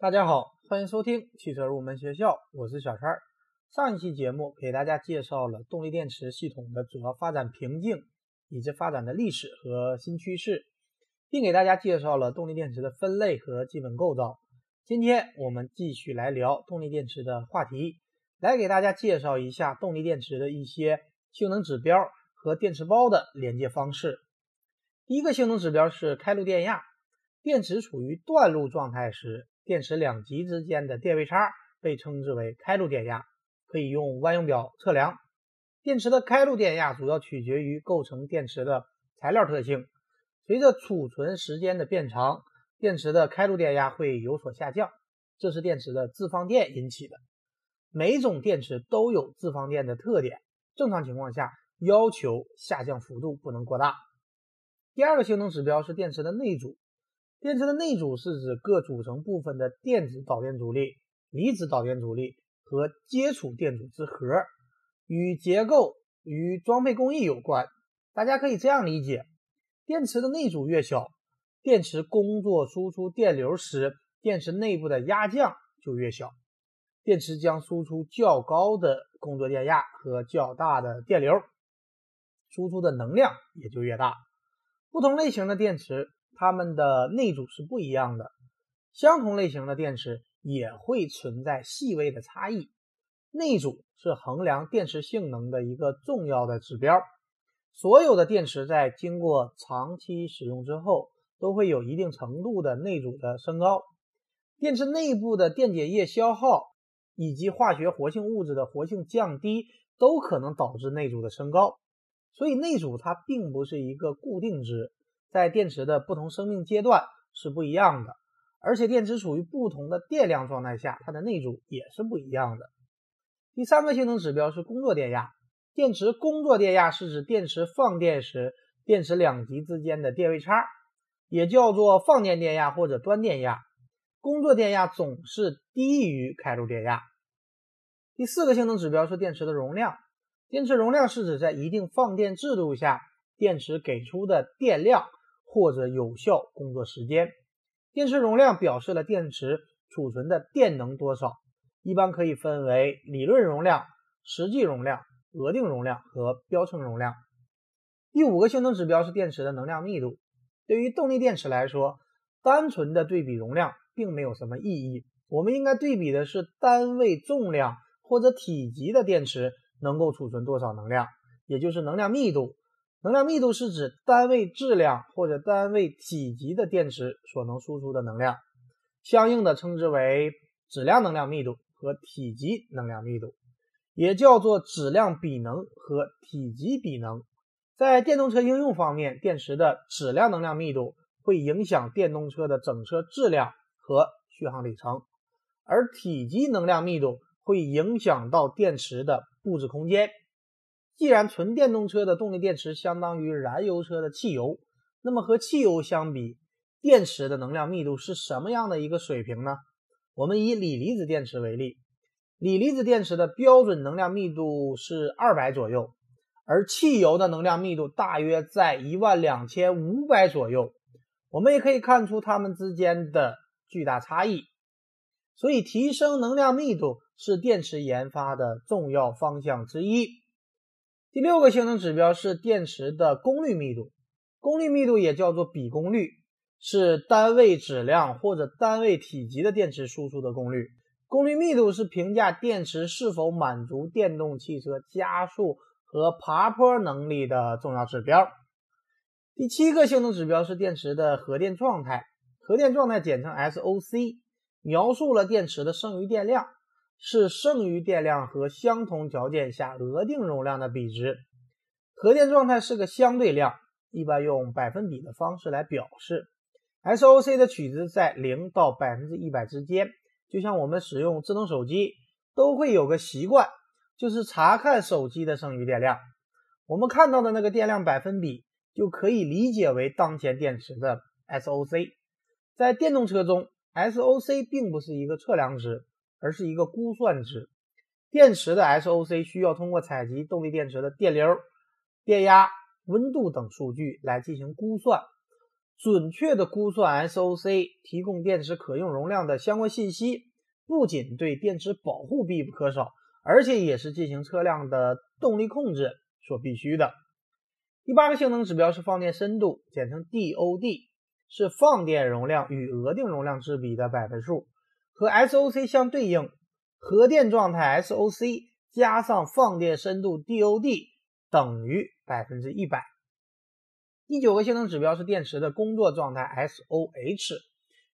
大家好，欢迎收听汽车入门学校，我是小川。上一期节目给大家介绍了动力电池系统的主要发展瓶颈以及发展的历史和新趋势，并给大家介绍了动力电池的分类和基本构造。今天我们继续来聊动力电池的话题，来给大家介绍一下动力电池的一些性能指标和电池包的连接方式。第一个性能指标是开路电压，电池处于断路状态时。电池两极之间的电位差被称之为开路电压，可以用万用表测量。电池的开路电压主要取决于构成电池的材料特性。随着储存时间的变长，电池的开路电压会有所下降，这是电池的自放电引起的。每种电池都有自放电的特点，正常情况下要求下降幅度不能过大。第二个性能指标是电池的内阻。电池的内阻是指各组成部分的电子导电阻力、离子导电阻力和接触电阻之和，与结构与装配工艺有关。大家可以这样理解：电池的内阻越小，电池工作输出电流时，电池内部的压降就越小，电池将输出较高的工作电压和较大的电流，输出的能量也就越大。不同类型的电池。它们的内阻是不一样的，相同类型的电池也会存在细微的差异。内阻是衡量电池性能的一个重要的指标。所有的电池在经过长期使用之后，都会有一定程度的内阻的升高。电池内部的电解液消耗以及化学活性物质的活性降低，都可能导致内阻的升高。所以内阻它并不是一个固定值。在电池的不同生命阶段是不一样的，而且电池处于不同的电量状态下，它的内阻也是不一样的。第三个性能指标是工作电压，电池工作电压是指电池放电时电池两极之间的电位差，也叫做放电电压或者端电压。工作电压总是低于开路电压。第四个性能指标是电池的容量，电池容量是指在一定放电制度下，电池给出的电量。或者有效工作时间，电池容量表示了电池储存的电能多少，一般可以分为理论容量、实际容量、额定容量和标称容量。第五个性能指标是电池的能量密度。对于动力电池来说，单纯的对比容量并没有什么意义，我们应该对比的是单位重量或者体积的电池能够储存多少能量，也就是能量密度。能量密度是指单位质量或者单位体积的电池所能输出的能量，相应的称之为质量能量密度和体积能量密度，也叫做质量比能和体积比能。在电动车应用方面，电池的质量能量密度会影响电动车的整车质量和续航里程，而体积能量密度会影响到电池的布置空间。既然纯电动车的动力电池相当于燃油车的汽油，那么和汽油相比，电池的能量密度是什么样的一个水平呢？我们以锂离子电池为例，锂离子电池的标准能量密度是二百左右，而汽油的能量密度大约在一万两千五百左右。我们也可以看出它们之间的巨大差异。所以，提升能量密度是电池研发的重要方向之一。第六个性能指标是电池的功率密度，功率密度也叫做比功率，是单位质量或者单位体积的电池输出的功率。功率密度是评价电池是否满足电动汽车加速和爬坡能力的重要指标。第七个性能指标是电池的核电状态，核电状态简称 SOC，描述了电池的剩余电量。是剩余电量和相同条件下额定容量的比值。核电状态是个相对量，一般用百分比的方式来表示。SOC 的取值在零到百分之一百之间。就像我们使用智能手机，都会有个习惯，就是查看手机的剩余电量。我们看到的那个电量百分比，就可以理解为当前电池的 SOC。在电动车中，SOC 并不是一个测量值。而是一个估算值，电池的 SOC 需要通过采集动力电池的电流、电压、温度等数据来进行估算。准确的估算 SOC 提供电池可用容量的相关信息，不仅对电池保护必不可少，而且也是进行车辆的动力控制所必须的。第八个性能指标是放电深度，简称 DOD，是放电容量与额定容量之比的百分数，和 SOC 相对应。核电状态 SOC 加上放电深度 DOD 等于百分之一百。第九个性能指标是电池的工作状态 SOH，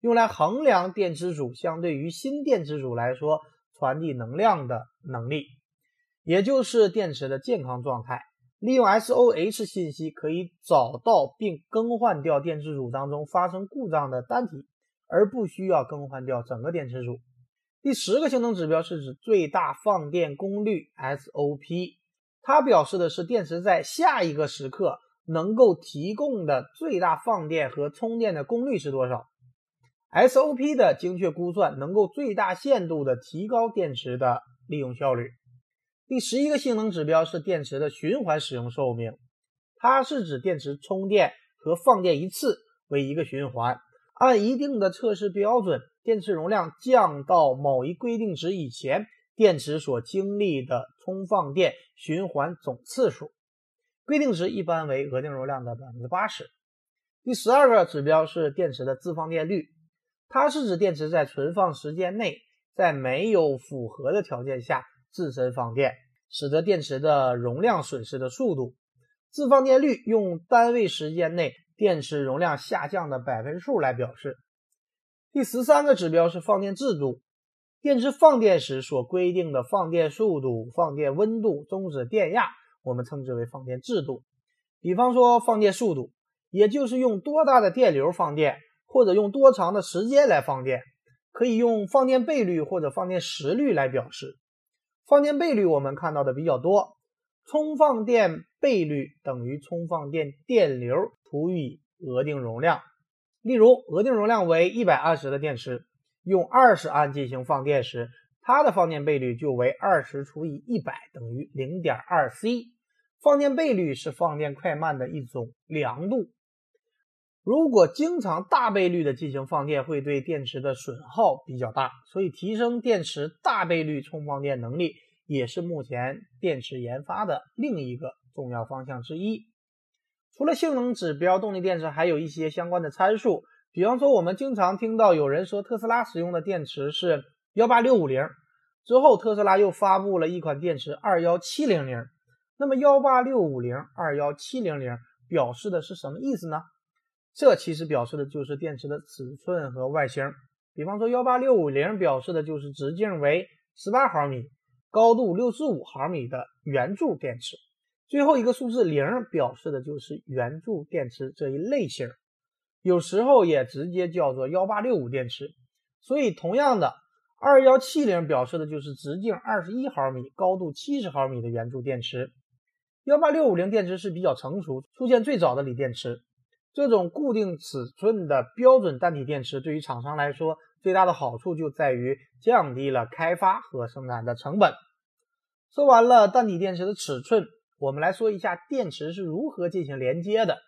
用来衡量电池组相对于新电池组来说传递能量的能力，也就是电池的健康状态。利用 SOH 信息可以找到并更换掉电池组当中发生故障的单体，而不需要更换掉整个电池组。第十个性能指标是指最大放电功率 SOP，它表示的是电池在下一个时刻。能够提供的最大放电和充电的功率是多少？SOP 的精确估算能够最大限度的提高电池的利用效率。第十一个性能指标是电池的循环使用寿命，它是指电池充电和放电一次为一个循环，按一定的测试标准，电池容量降到某一规定值以前，电池所经历的充放电循环总次数。规定值一般为额定容量的百分之八十。第十二个指标是电池的自放电率，它是指电池在存放时间内，在没有负荷的条件下自身放电，使得电池的容量损失的速度。自放电率用单位时间内电池容量下降的百分数来表示。第十三个指标是放电制度，电池放电时所规定的放电速度、放电温度、终止电压。我们称之为放电制度，比方说放电速度，也就是用多大的电流放电，或者用多长的时间来放电，可以用放电倍率或者放电时率来表示。放电倍率我们看到的比较多，充放电倍率等于充放电电流除以额定容量。例如，额定容量为一百安时的电池，用二十安进行放电时，它的放电倍率就为二十除以一百等于零点二 C。放电倍率是放电快慢的一种量度。如果经常大倍率的进行放电，会对电池的损耗比较大，所以提升电池大倍率充放电能力也是目前电池研发的另一个重要方向之一。除了性能指标，动力电池还有一些相关的参数，比方说我们经常听到有人说特斯拉使用的电池是幺八六五零，之后特斯拉又发布了一款电池二幺七零零。那么幺八六五零二幺七零零表示的是什么意思呢？这其实表示的就是电池的尺寸和外形。比方说幺八六五零表示的就是直径为十八毫米、高度六十五毫米的圆柱电池。最后一个数字零表示的就是圆柱电池这一类型，有时候也直接叫做幺八六五电池。所以同样的，二幺七零表示的就是直径二十一毫米、高度七十毫米的圆柱电池。幺八六五零电池是比较成熟、出现最早的锂电池。这种固定尺寸的标准单体电池，对于厂商来说，最大的好处就在于降低了开发和生产的成本。说完了单体电池的尺寸，我们来说一下电池是如何进行连接的。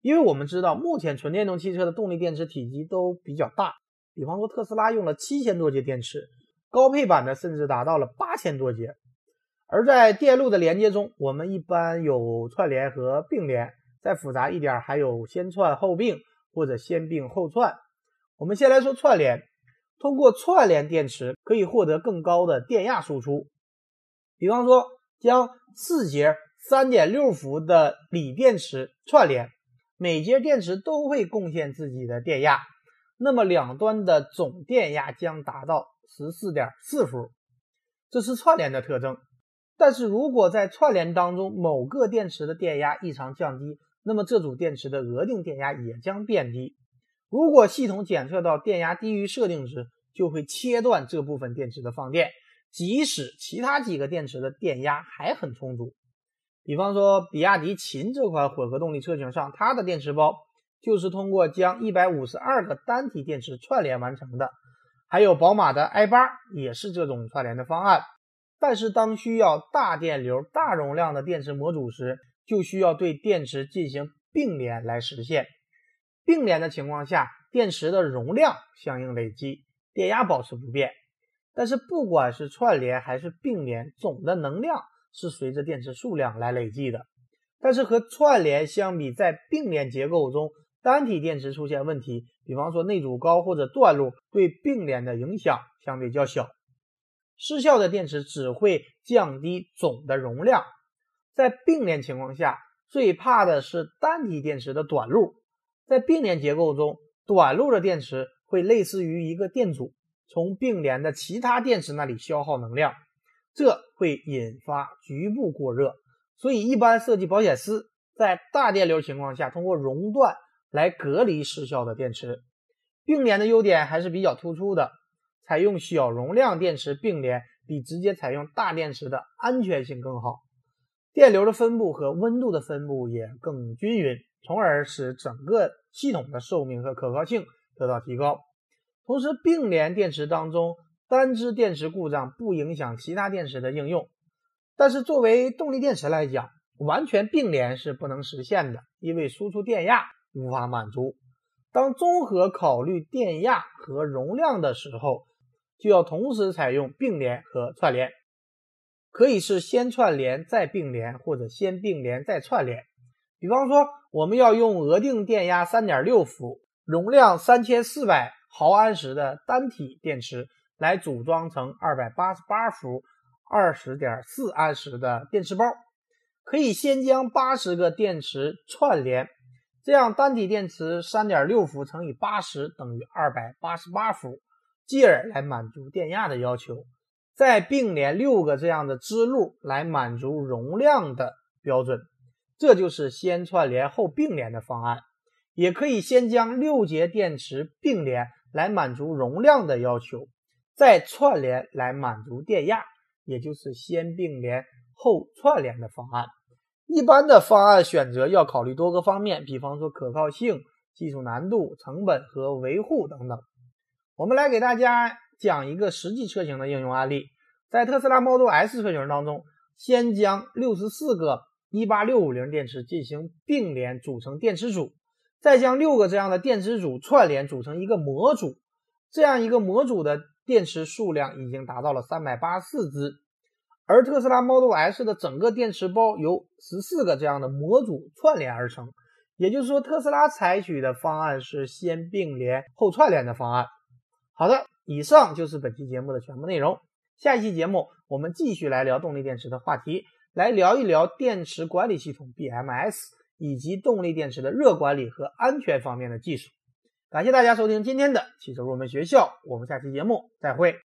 因为我们知道，目前纯电动汽车的动力电池体积都比较大，比方说特斯拉用了七千多节电池，高配版的甚至达到了八千多节。而在电路的连接中，我们一般有串联和并联，再复杂一点还有先串后并或者先并后串。我们先来说串联，通过串联电池可以获得更高的电压输出。比方说，将四节三点六伏的锂电池串联，每节电池都会贡献自己的电压，那么两端的总电压将达到十四点四伏，这是串联的特征。但是如果在串联当中某个电池的电压异常降低，那么这组电池的额定电压也将变低。如果系统检测到电压低于设定值，就会切断这部分电池的放电，即使其他几个电池的电压还很充足。比方说，比亚迪秦这款混合动力车型上，它的电池包就是通过将一百五十二个单体电池串联完成的。还有宝马的 i 八也是这种串联的方案。但是，当需要大电流、大容量的电池模组时，就需要对电池进行并联来实现。并联的情况下，电池的容量相应累积，电压保持不变。但是不管是串联还是并联，总的能量是随着电池数量来累计的。但是和串联相比，在并联结构中，单体电池出现问题，比方说内阻高或者断路，对并联的影响相对较小。失效的电池只会降低总的容量。在并联情况下，最怕的是单体电池的短路。在并联结构中，短路的电池会类似于一个电阻，从并联的其他电池那里消耗能量，这会引发局部过热。所以，一般设计保险丝在大电流情况下，通过熔断来隔离失效的电池。并联的优点还是比较突出的，采用小容量电池并联比直接采用大电池的安全性更好，电流的分布和温度的分布也更均匀，从而使整个系统的寿命和可靠性得到提高。同时，并联电池当中单支电池故障不影响其他电池的应用。但是作为动力电池来讲，完全并联是不能实现的，因为输出电压无法满足。当综合考虑电压和容量的时候，就要同时采用并联和串联，可以是先串联再并联，或者先并联再串联。比方说，我们要用额定电压三点六伏、容量三千四百毫安时的单体电池来组装成二百八十八伏。二十点四安时的电池包，可以先将八十个电池串联，这样单体电池三点六伏乘以八十等于二百八十八伏，继而来满足电压的要求。再并联六个这样的支路来满足容量的标准，这就是先串联后并联的方案。也可以先将六节电池并联来满足容量的要求，再串联来满足电压。也就是先并联后串联的方案。一般的方案选择要考虑多个方面，比方说可靠性、技术难度、成本和维护等等。我们来给大家讲一个实际车型的应用案例。在特斯拉 Model S 车型当中，先将六十四个18650电池进行并联组成电池组，再将六个这样的电池组串联组成一个模组。这样一个模组的。电池数量已经达到了三百八十四支，而特斯拉 Model S 的整个电池包由十四个这样的模组串联而成。也就是说，特斯拉采取的方案是先并联后串联的方案。好的，以上就是本期节目的全部内容。下一期节目我们继续来聊动力电池的话题，来聊一聊电池管理系统 BMS 以及动力电池的热管理和安全方面的技术。感谢大家收听今天的汽车入门学校，我们下期节目再会。